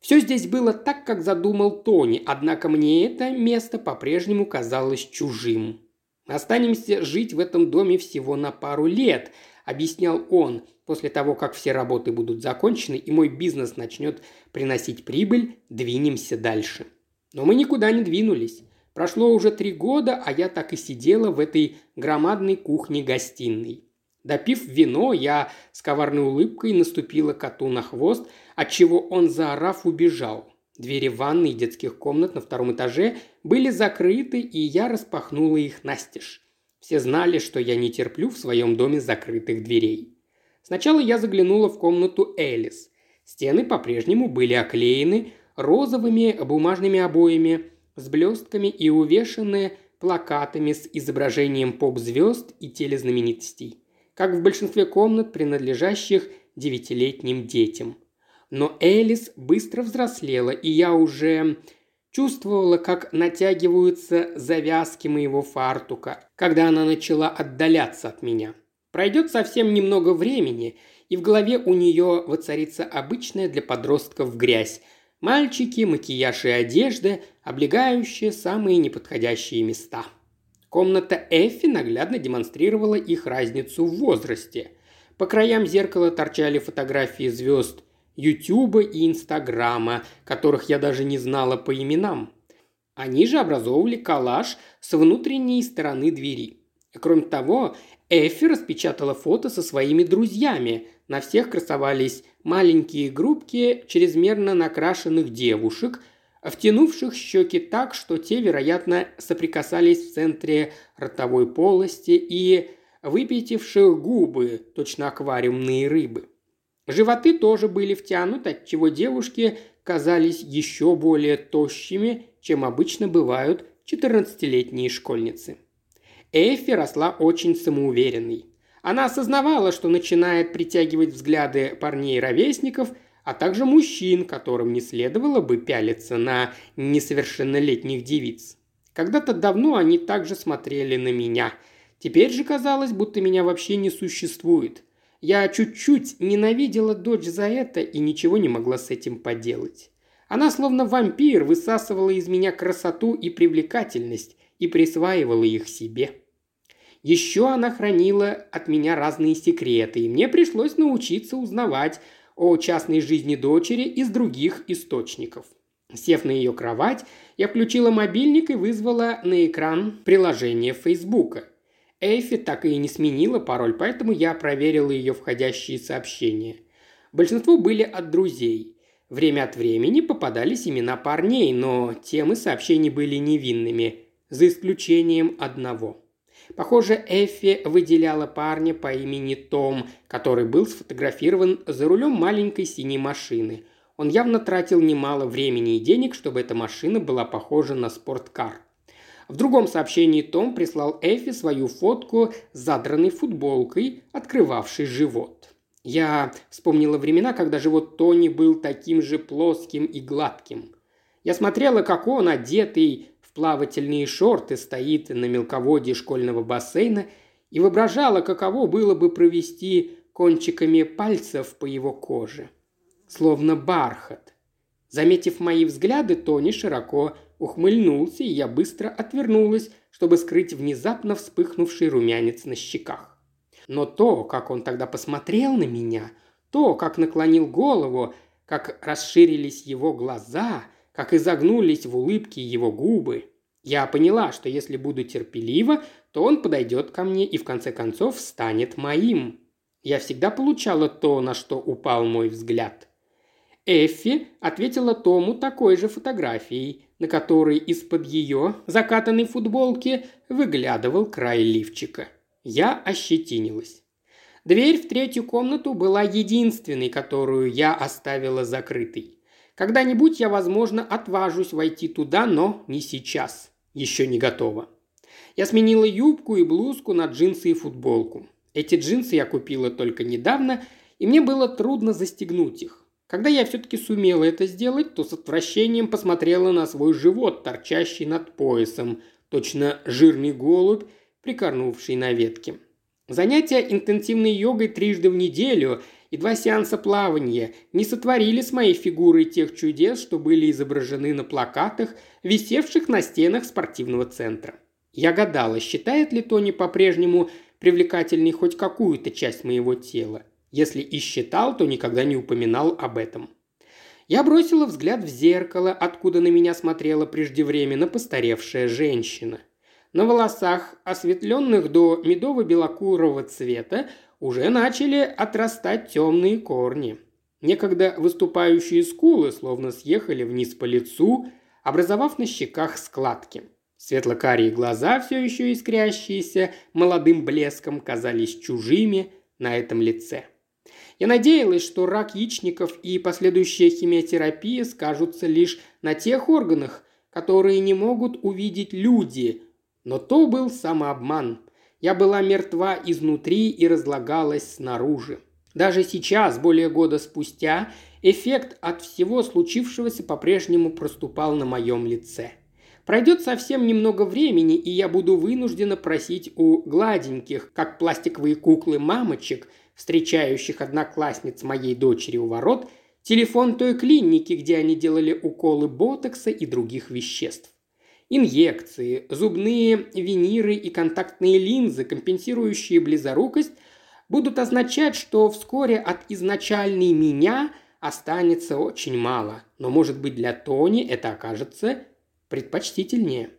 Все здесь было так, как задумал Тони, однако мне это место по-прежнему казалось чужим. «Останемся жить в этом доме всего на пару лет», – объяснял он, после того, как все работы будут закончены и мой бизнес начнет приносить прибыль, двинемся дальше. Но мы никуда не двинулись. Прошло уже три года, а я так и сидела в этой громадной кухне-гостиной. Допив вино, я с коварной улыбкой наступила коту на хвост, отчего он, заорав, убежал. Двери ванной и детских комнат на втором этаже были закрыты, и я распахнула их настежь. Все знали, что я не терплю в своем доме закрытых дверей. Сначала я заглянула в комнату Элис. Стены по-прежнему были оклеены розовыми бумажными обоями с блестками и увешанные плакатами с изображением поп-звезд и телезнаменитостей, как в большинстве комнат, принадлежащих девятилетним детям. Но Элис быстро взрослела, и я уже чувствовала, как натягиваются завязки моего фартука, когда она начала отдаляться от меня. Пройдет совсем немного времени, и в голове у нее воцарится обычная для подростков грязь, Мальчики, макияж и одежда, облегающие самые неподходящие места. Комната Эффи наглядно демонстрировала их разницу в возрасте. По краям зеркала торчали фотографии звезд Ютуба и Инстаграма, которых я даже не знала по именам. Они же образовывали коллаж с внутренней стороны двери. Кроме того, Эффи распечатала фото со своими друзьями. На всех красовались маленькие группки чрезмерно накрашенных девушек, втянувших щеки так, что те, вероятно, соприкасались в центре ротовой полости и выпятивших губы, точно аквариумные рыбы. Животы тоже были втянуты, отчего девушки казались еще более тощими, чем обычно бывают 14-летние школьницы. Эффи росла очень самоуверенной. Она осознавала, что начинает притягивать взгляды парней-ровесников, а также мужчин, которым не следовало бы пялиться на несовершеннолетних девиц. Когда-то давно они также смотрели на меня. Теперь же казалось, будто меня вообще не существует. Я чуть-чуть ненавидела дочь за это и ничего не могла с этим поделать. Она словно вампир высасывала из меня красоту и привлекательность и присваивала их себе. Еще она хранила от меня разные секреты, и мне пришлось научиться узнавать о частной жизни дочери из других источников. Сев на ее кровать, я включила мобильник и вызвала на экран приложение Фейсбука. Эйфи так и не сменила пароль, поэтому я проверила ее входящие сообщения. Большинство были от друзей. Время от времени попадались имена парней, но темы сообщений были невинными, за исключением одного – Похоже, Эффи выделяла парня по имени Том, который был сфотографирован за рулем маленькой синей машины. Он явно тратил немало времени и денег, чтобы эта машина была похожа на спорткар. В другом сообщении Том прислал Эффи свою фотку с задранной футболкой, открывавшей живот. Я вспомнила времена, когда живот Тони был таким же плоским и гладким. Я смотрела, как он, одетый в плавательные шорты стоит на мелководье школьного бассейна и воображала, каково было бы провести кончиками пальцев по его коже. Словно бархат. Заметив мои взгляды, Тони широко ухмыльнулся, и я быстро отвернулась, чтобы скрыть внезапно вспыхнувший румянец на щеках. Но то, как он тогда посмотрел на меня, то, как наклонил голову, как расширились его глаза, как изогнулись в улыбке его губы, я поняла, что если буду терпелива, то он подойдет ко мне и в конце концов станет моим. Я всегда получала то, на что упал мой взгляд. Эффи ответила Тому такой же фотографией, на которой из-под ее закатанной футболки выглядывал край лифчика. Я ощетинилась. Дверь в третью комнату была единственной, которую я оставила закрытой. Когда-нибудь я, возможно, отважусь войти туда, но не сейчас. Еще не готова. Я сменила юбку и блузку на джинсы и футболку. Эти джинсы я купила только недавно, и мне было трудно застегнуть их. Когда я все-таки сумела это сделать, то с отвращением посмотрела на свой живот, торчащий над поясом, точно жирный голубь, прикорнувший на ветке. Занятия интенсивной йогой трижды в неделю и два сеанса плавания не сотворили с моей фигурой тех чудес, что были изображены на плакатах, висевших на стенах спортивного центра. Я гадала, считает ли Тони по-прежнему привлекательной хоть какую-то часть моего тела. Если и считал, то никогда не упоминал об этом. Я бросила взгляд в зеркало, откуда на меня смотрела преждевременно постаревшая женщина. На волосах, осветленных до медово-белокурого цвета, уже начали отрастать темные корни. Некогда выступающие скулы словно съехали вниз по лицу, образовав на щеках складки. Светло-карие глаза, все еще искрящиеся молодым блеском, казались чужими на этом лице. Я надеялась, что рак яичников и последующая химиотерапия скажутся лишь на тех органах, которые не могут увидеть люди, но то был самообман. Я была мертва изнутри и разлагалась снаружи. Даже сейчас, более года спустя, эффект от всего случившегося по-прежнему проступал на моем лице. Пройдет совсем немного времени, и я буду вынуждена просить у гладеньких, как пластиковые куклы мамочек, встречающих одноклассниц моей дочери у ворот, телефон той клиники, где они делали уколы ботокса и других веществ. Инъекции, зубные виниры и контактные линзы, компенсирующие близорукость, будут означать, что вскоре от изначальной меня останется очень мало. Но, может быть, для Тони это окажется предпочтительнее.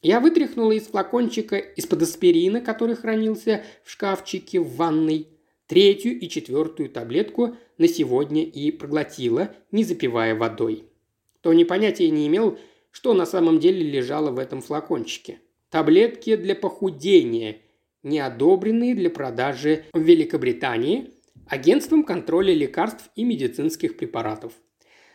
Я вытряхнула из флакончика из-под аспирина, который хранился в шкафчике в ванной, третью и четвертую таблетку на сегодня и проглотила, не запивая водой. Тони понятия не имел, что на самом деле лежало в этом флакончике. Таблетки для похудения, не одобренные для продажи в Великобритании Агентством контроля лекарств и медицинских препаратов.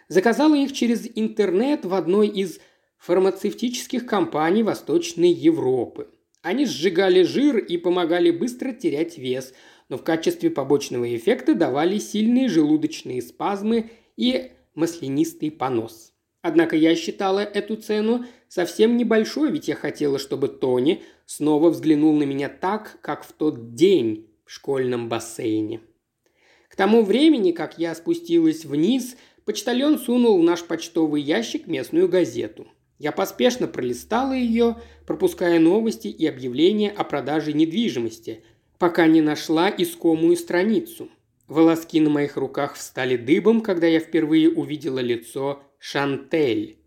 Заказала их через интернет в одной из фармацевтических компаний Восточной Европы. Они сжигали жир и помогали быстро терять вес, но в качестве побочного эффекта давали сильные желудочные спазмы и маслянистый понос. Однако я считала эту цену совсем небольшой, ведь я хотела, чтобы Тони снова взглянул на меня так, как в тот день в школьном бассейне. К тому времени, как я спустилась вниз, почтальон сунул в наш почтовый ящик местную газету. Я поспешно пролистала ее, пропуская новости и объявления о продаже недвижимости – пока не нашла искомую страницу. Волоски на моих руках встали дыбом, когда я впервые увидела лицо Шантель.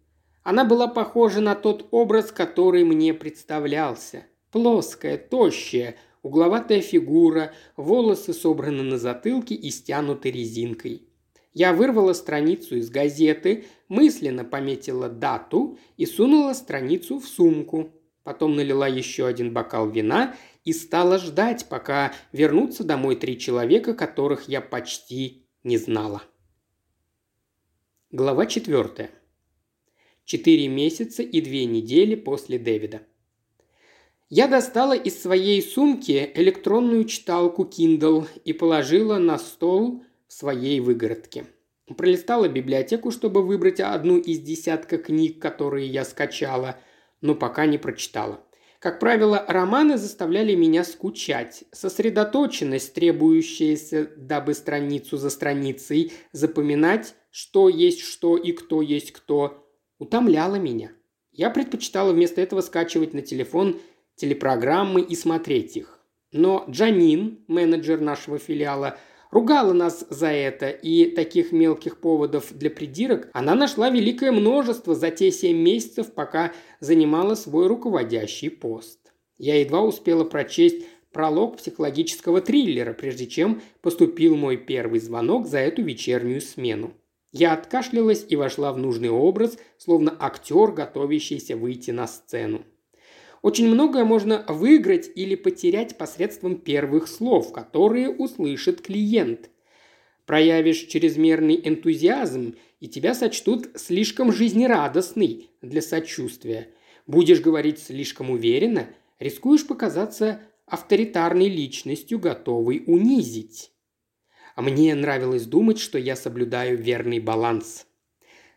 Она была похожа на тот образ, который мне представлялся. Плоская, тощая, угловатая фигура, волосы собраны на затылке и стянуты резинкой. Я вырвала страницу из газеты, мысленно пометила дату и сунула страницу в сумку. Потом налила еще один бокал вина и стала ждать, пока вернутся домой три человека, которых я почти не знала. Глава четвертая. Четыре месяца и две недели после Дэвида. Я достала из своей сумки электронную читалку Kindle и положила на стол в своей выгородке. Пролистала библиотеку, чтобы выбрать одну из десятка книг, которые я скачала, но пока не прочитала – как правило, романы заставляли меня скучать. Сосредоточенность, требующаяся, дабы страницу за страницей запоминать, что есть что и кто есть кто, утомляла меня. Я предпочитала вместо этого скачивать на телефон телепрограммы и смотреть их. Но Джанин, менеджер нашего филиала, ругала нас за это, и таких мелких поводов для придирок она нашла великое множество за те семь месяцев, пока занимала свой руководящий пост. Я едва успела прочесть пролог психологического триллера, прежде чем поступил мой первый звонок за эту вечернюю смену. Я откашлялась и вошла в нужный образ, словно актер, готовящийся выйти на сцену. Очень многое можно выиграть или потерять посредством первых слов, которые услышит клиент. Проявишь чрезмерный энтузиазм, и тебя сочтут слишком жизнерадостный для сочувствия. Будешь говорить слишком уверенно, рискуешь показаться авторитарной личностью, готовой унизить. А мне нравилось думать, что я соблюдаю верный баланс.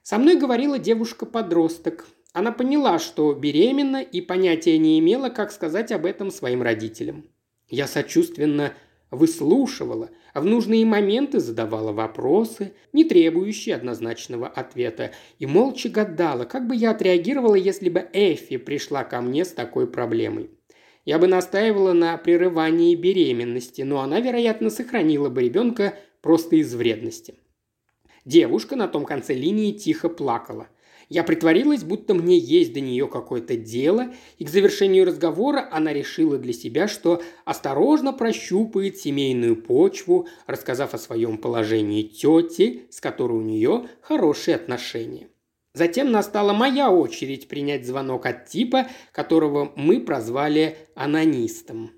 Со мной говорила девушка-подросток, она поняла, что беременна и понятия не имела, как сказать об этом своим родителям. Я сочувственно выслушивала, а в нужные моменты задавала вопросы, не требующие однозначного ответа, и молча гадала, как бы я отреагировала, если бы Эффи пришла ко мне с такой проблемой. Я бы настаивала на прерывании беременности, но она, вероятно, сохранила бы ребенка просто из вредности. Девушка на том конце линии тихо плакала. Я притворилась, будто мне есть до нее какое-то дело, и к завершению разговора она решила для себя, что осторожно прощупает семейную почву, рассказав о своем положении тете, с которой у нее хорошие отношения. Затем настала моя очередь принять звонок от типа, которого мы прозвали анонистом.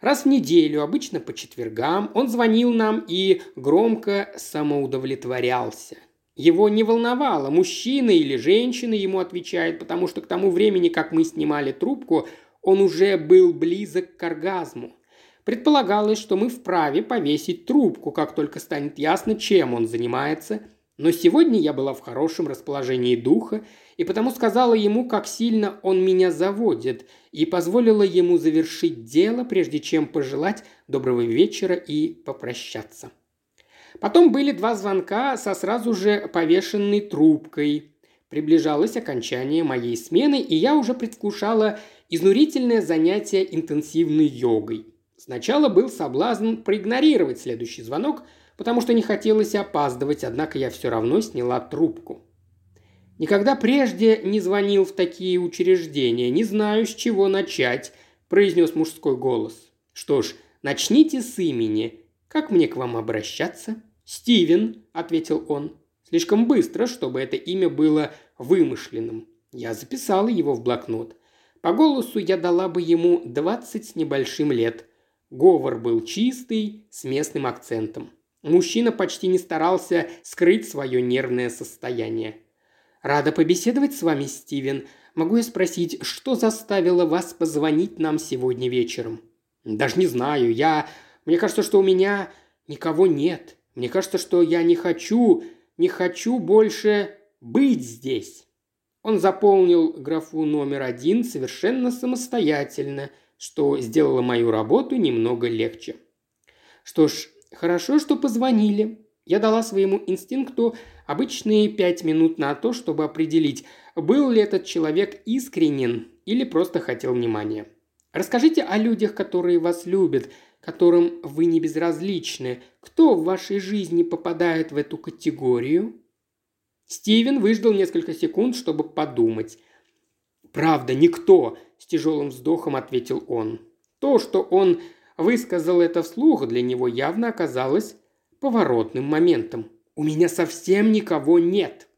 Раз в неделю, обычно по четвергам, он звонил нам и громко самоудовлетворялся – его не волновало, мужчина или женщина ему отвечает, потому что к тому времени, как мы снимали трубку, он уже был близок к оргазму. Предполагалось, что мы вправе повесить трубку, как только станет ясно, чем он занимается. Но сегодня я была в хорошем расположении духа, и потому сказала ему, как сильно он меня заводит, и позволила ему завершить дело, прежде чем пожелать доброго вечера и попрощаться. Потом были два звонка со сразу же повешенной трубкой. Приближалось окончание моей смены, и я уже предвкушала изнурительное занятие интенсивной йогой. Сначала был соблазн проигнорировать следующий звонок, потому что не хотелось опаздывать, однако я все равно сняла трубку. Никогда прежде не звонил в такие учреждения, не знаю, с чего начать, произнес мужской голос. Что ж, начните с имени. Как мне к вам обращаться? «Стивен», – ответил он. Слишком быстро, чтобы это имя было вымышленным. Я записала его в блокнот. По голосу я дала бы ему двадцать с небольшим лет. Говор был чистый, с местным акцентом. Мужчина почти не старался скрыть свое нервное состояние. «Рада побеседовать с вами, Стивен. Могу я спросить, что заставило вас позвонить нам сегодня вечером?» «Даже не знаю. Я... Мне кажется, что у меня никого нет. Мне кажется, что я не хочу, не хочу больше быть здесь». Он заполнил графу номер один совершенно самостоятельно, что сделало мою работу немного легче. Что ж, хорошо, что позвонили. Я дала своему инстинкту обычные пять минут на то, чтобы определить, был ли этот человек искренен или просто хотел внимания. Расскажите о людях, которые вас любят, которым вы не безразличны, кто в вашей жизни попадает в эту категорию?» Стивен выждал несколько секунд, чтобы подумать. «Правда, никто», – с тяжелым вздохом ответил он. То, что он высказал это вслух, для него явно оказалось поворотным моментом. «У меня совсем никого нет».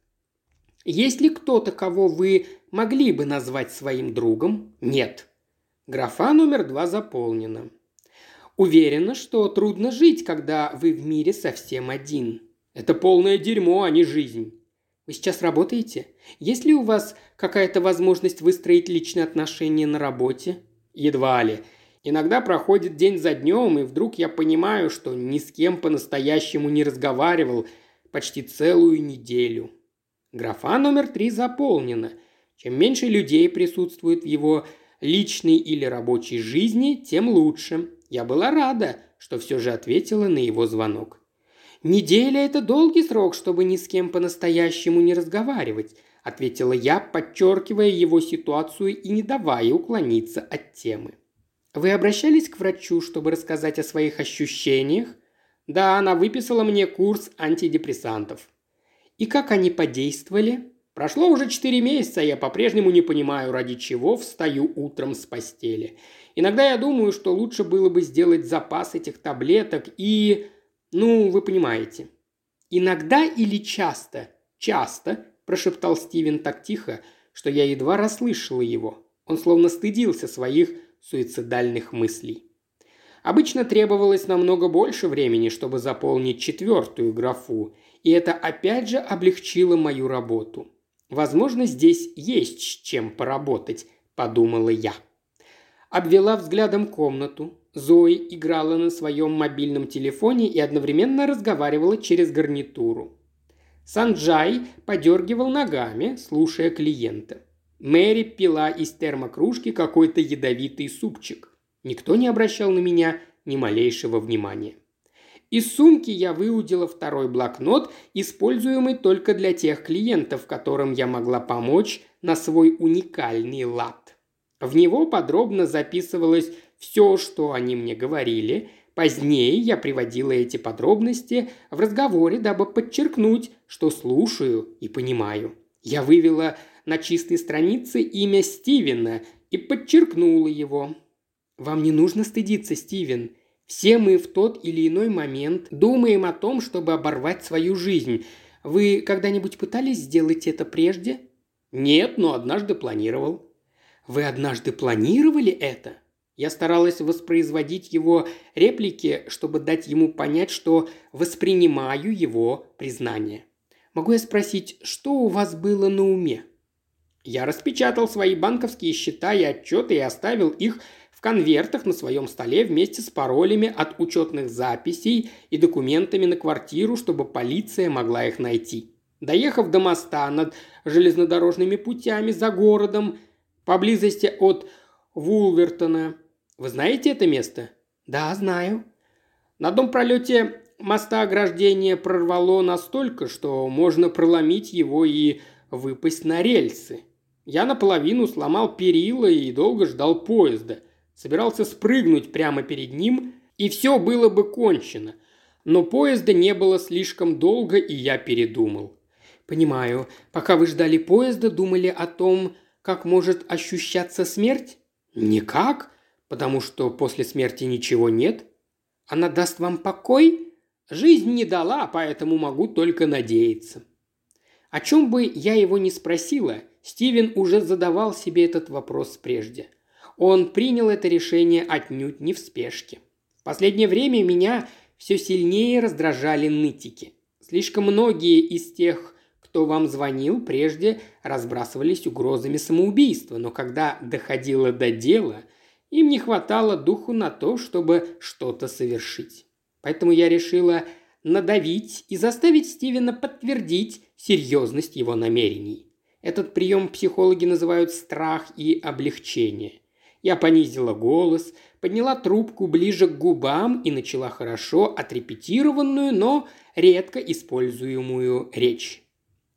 «Есть ли кто-то, кого вы могли бы назвать своим другом?» «Нет». Графа номер два заполнена. Уверена, что трудно жить, когда вы в мире совсем один. Это полное дерьмо, а не жизнь. Вы сейчас работаете? Есть ли у вас какая-то возможность выстроить личные отношения на работе? Едва ли. Иногда проходит день за днем, и вдруг я понимаю, что ни с кем по-настоящему не разговаривал почти целую неделю. Графа номер три заполнена. Чем меньше людей присутствует в его личной или рабочей жизни, тем лучше. Я была рада, что все же ответила на его звонок. «Неделя – это долгий срок, чтобы ни с кем по-настоящему не разговаривать. – ответила я, подчеркивая его ситуацию и не давая уклониться от темы. «Вы обращались к врачу, чтобы рассказать о своих ощущениях?» «Да, она выписала мне курс антидепрессантов». «И как они подействовали?» Прошло уже четыре месяца, я по-прежнему не понимаю, ради чего встаю утром с постели. Иногда я думаю, что лучше было бы сделать запас этих таблеток и... Ну, вы понимаете. Иногда или часто? Часто, прошептал Стивен так тихо, что я едва расслышала его. Он словно стыдился своих суицидальных мыслей. Обычно требовалось намного больше времени, чтобы заполнить четвертую графу, и это опять же облегчило мою работу. Возможно, здесь есть с чем поработать, подумала я. Обвела взглядом комнату. Зои играла на своем мобильном телефоне и одновременно разговаривала через гарнитуру. Санджай подергивал ногами, слушая клиента. Мэри пила из термокружки какой-то ядовитый супчик. Никто не обращал на меня ни малейшего внимания. Из сумки я выудила второй блокнот, используемый только для тех клиентов, которым я могла помочь на свой уникальный лад. В него подробно записывалось все, что они мне говорили. Позднее я приводила эти подробности в разговоре, дабы подчеркнуть, что слушаю и понимаю. Я вывела на чистой странице имя Стивена и подчеркнула его. «Вам не нужно стыдиться, Стивен. Все мы в тот или иной момент думаем о том, чтобы оборвать свою жизнь. Вы когда-нибудь пытались сделать это прежде? Нет, но однажды планировал. Вы однажды планировали это? Я старалась воспроизводить его реплики, чтобы дать ему понять, что воспринимаю его признание. Могу я спросить, что у вас было на уме? Я распечатал свои банковские счета и отчеты и оставил их конвертах на своем столе вместе с паролями от учетных записей и документами на квартиру, чтобы полиция могла их найти. Доехав до моста над железнодорожными путями за городом, поблизости от Вулвертона. Вы знаете это место? Да, знаю. На дом пролете моста ограждение прорвало настолько, что можно проломить его и выпасть на рельсы. Я наполовину сломал перила и долго ждал поезда – Собирался спрыгнуть прямо перед ним, и все было бы кончено. Но поезда не было слишком долго, и я передумал. Понимаю, пока вы ждали поезда, думали о том, как может ощущаться смерть? Никак, потому что после смерти ничего нет. Она даст вам покой? Жизнь не дала, поэтому могу только надеяться. О чем бы я его ни спросила, Стивен уже задавал себе этот вопрос прежде – он принял это решение отнюдь не в спешке. В последнее время меня все сильнее раздражали нытики. Слишком многие из тех, кто вам звонил, прежде разбрасывались угрозами самоубийства, но когда доходило до дела, им не хватало духу на то, чтобы что-то совершить. Поэтому я решила надавить и заставить Стивена подтвердить серьезность его намерений. Этот прием психологи называют страх и облегчение. Я понизила голос, подняла трубку ближе к губам и начала хорошо отрепетированную, но редко используемую речь.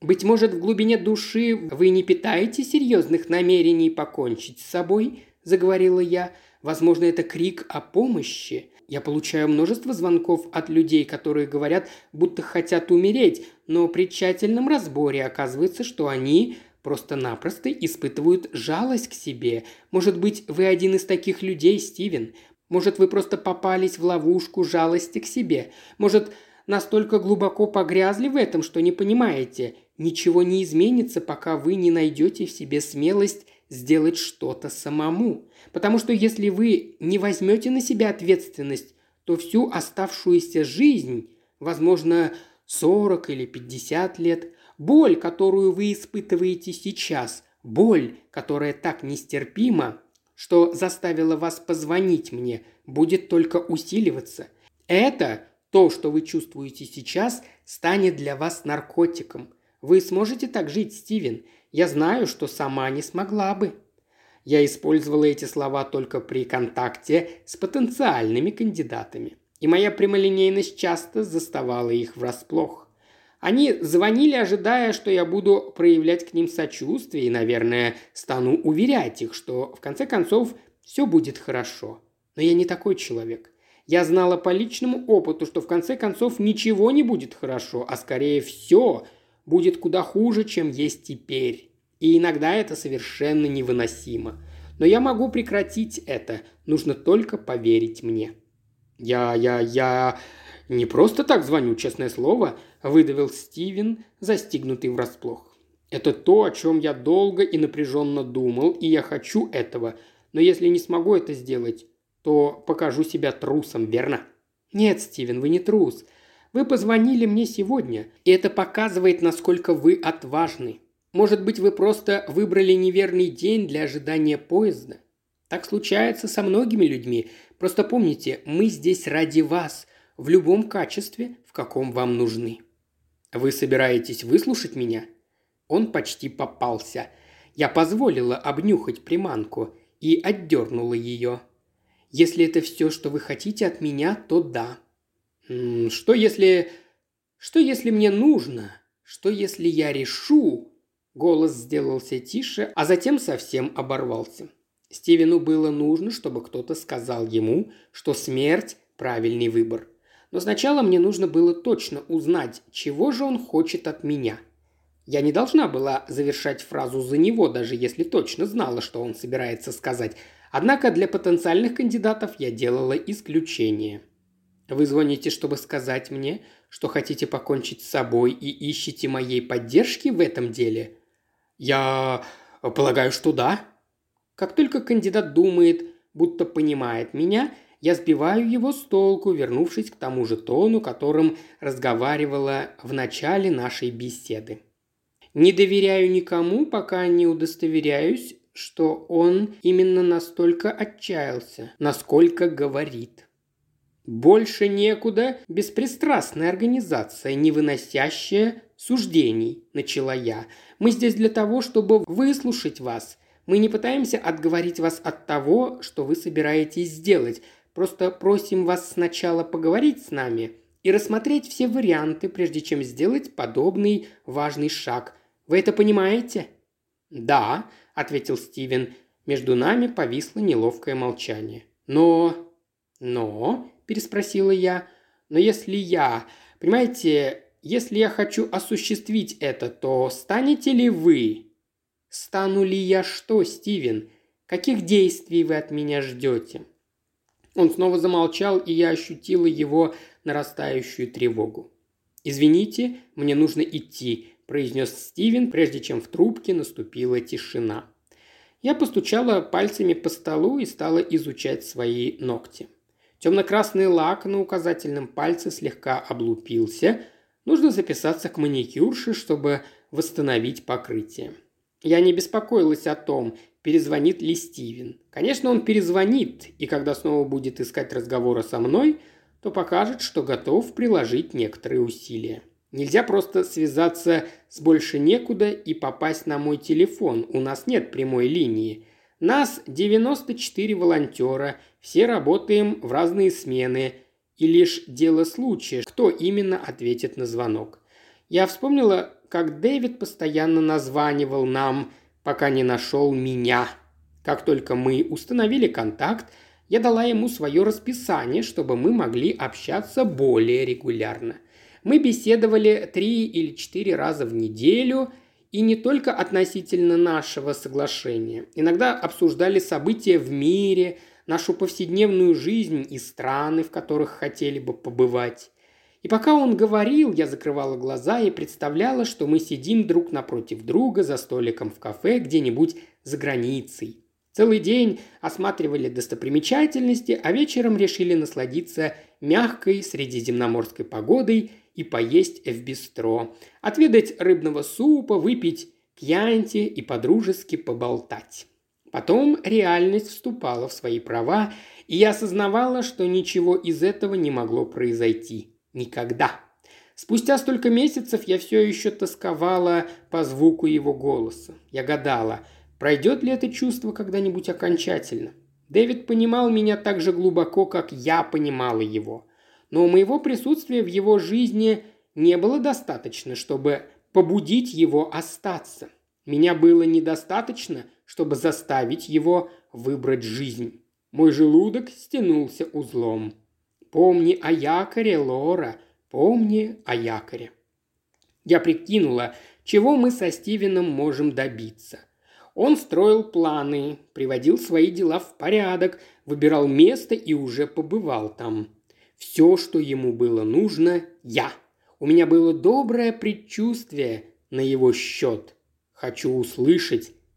«Быть может, в глубине души вы не питаете серьезных намерений покончить с собой?» – заговорила я. «Возможно, это крик о помощи. Я получаю множество звонков от людей, которые говорят, будто хотят умереть, но при тщательном разборе оказывается, что они просто-напросто испытывают жалость к себе. Может быть, вы один из таких людей, Стивен? Может, вы просто попались в ловушку жалости к себе? Может, настолько глубоко погрязли в этом, что не понимаете, ничего не изменится, пока вы не найдете в себе смелость сделать что-то самому. Потому что если вы не возьмете на себя ответственность, то всю оставшуюся жизнь, возможно, 40 или 50 лет, Боль, которую вы испытываете сейчас, боль, которая так нестерпима, что заставила вас позвонить мне, будет только усиливаться. Это, то, что вы чувствуете сейчас, станет для вас наркотиком. Вы сможете так жить, Стивен. Я знаю, что сама не смогла бы. Я использовала эти слова только при контакте с потенциальными кандидатами. И моя прямолинейность часто заставала их врасплох. Они звонили, ожидая, что я буду проявлять к ним сочувствие и, наверное, стану уверять их, что в конце концов все будет хорошо. Но я не такой человек. Я знала по личному опыту, что в конце концов ничего не будет хорошо, а скорее все будет куда хуже, чем есть теперь. И иногда это совершенно невыносимо. Но я могу прекратить это. Нужно только поверить мне. Я, я, я... «Не просто так звоню, честное слово», – выдавил Стивен, застигнутый врасплох. «Это то, о чем я долго и напряженно думал, и я хочу этого. Но если не смогу это сделать, то покажу себя трусом, верно?» «Нет, Стивен, вы не трус. Вы позвонили мне сегодня, и это показывает, насколько вы отважны. Может быть, вы просто выбрали неверный день для ожидания поезда? Так случается со многими людьми. Просто помните, мы здесь ради вас – в любом качестве, в каком вам нужны. Вы собираетесь выслушать меня? Он почти попался. Я позволила обнюхать приманку и отдернула ее. Если это все, что вы хотите от меня, то да. Что если... Что если мне нужно? Что если я решу? Голос сделался тише, а затем совсем оборвался. Стивену было нужно, чтобы кто-то сказал ему, что смерть – правильный выбор. Но сначала мне нужно было точно узнать, чего же он хочет от меня. Я не должна была завершать фразу за него, даже если точно знала, что он собирается сказать. Однако для потенциальных кандидатов я делала исключение. Вы звоните, чтобы сказать мне, что хотите покончить с собой и ищете моей поддержки в этом деле? Я полагаю, что да. Как только кандидат думает, будто понимает меня – я сбиваю его с толку, вернувшись к тому же тону, которым разговаривала в начале нашей беседы. Не доверяю никому, пока не удостоверяюсь, что он именно настолько отчаялся, насколько говорит. Больше некуда беспристрастная организация, не выносящая суждений, начала я. Мы здесь для того, чтобы выслушать вас. Мы не пытаемся отговорить вас от того, что вы собираетесь сделать. Просто просим вас сначала поговорить с нами и рассмотреть все варианты, прежде чем сделать подобный важный шаг. Вы это понимаете?» «Да», – ответил Стивен. Между нами повисло неловкое молчание. «Но...» «Но...» – переспросила я. «Но если я... Понимаете, если я хочу осуществить это, то станете ли вы?» «Стану ли я что, Стивен? Каких действий вы от меня ждете?» Он снова замолчал, и я ощутила его нарастающую тревогу. «Извините, мне нужно идти», – произнес Стивен, прежде чем в трубке наступила тишина. Я постучала пальцами по столу и стала изучать свои ногти. Темно-красный лак на указательном пальце слегка облупился. Нужно записаться к маникюрше, чтобы восстановить покрытие. Я не беспокоилась о том, перезвонит ли Стивен. Конечно, он перезвонит, и когда снова будет искать разговора со мной, то покажет, что готов приложить некоторые усилия. Нельзя просто связаться с больше некуда и попасть на мой телефон. У нас нет прямой линии. Нас 94 волонтера, все работаем в разные смены, и лишь дело случая, кто именно ответит на звонок. Я вспомнила, как Дэвид постоянно названивал нам – пока не нашел меня. Как только мы установили контакт, я дала ему свое расписание, чтобы мы могли общаться более регулярно. Мы беседовали три или четыре раза в неделю, и не только относительно нашего соглашения. Иногда обсуждали события в мире, нашу повседневную жизнь и страны, в которых хотели бы побывать. И пока он говорил, я закрывала глаза и представляла, что мы сидим друг напротив друга за столиком в кафе где-нибудь за границей. Целый день осматривали достопримечательности, а вечером решили насладиться мягкой средиземноморской погодой и поесть в бистро, отведать рыбного супа, выпить кьянти и подружески поболтать. Потом реальность вступала в свои права, и я осознавала, что ничего из этого не могло произойти – Никогда. Спустя столько месяцев я все еще тосковала по звуку его голоса. Я гадала, пройдет ли это чувство когда-нибудь окончательно. Дэвид понимал меня так же глубоко, как я понимала его. Но у моего присутствия в его жизни не было достаточно, чтобы побудить его остаться. Меня было недостаточно, чтобы заставить его выбрать жизнь. Мой желудок стянулся узлом. Помни о якоре, Лора, помни о якоре. Я прикинула, чего мы со Стивеном можем добиться. Он строил планы, приводил свои дела в порядок, выбирал место и уже побывал там. Все, что ему было нужно, я. У меня было доброе предчувствие на его счет. Хочу услышать,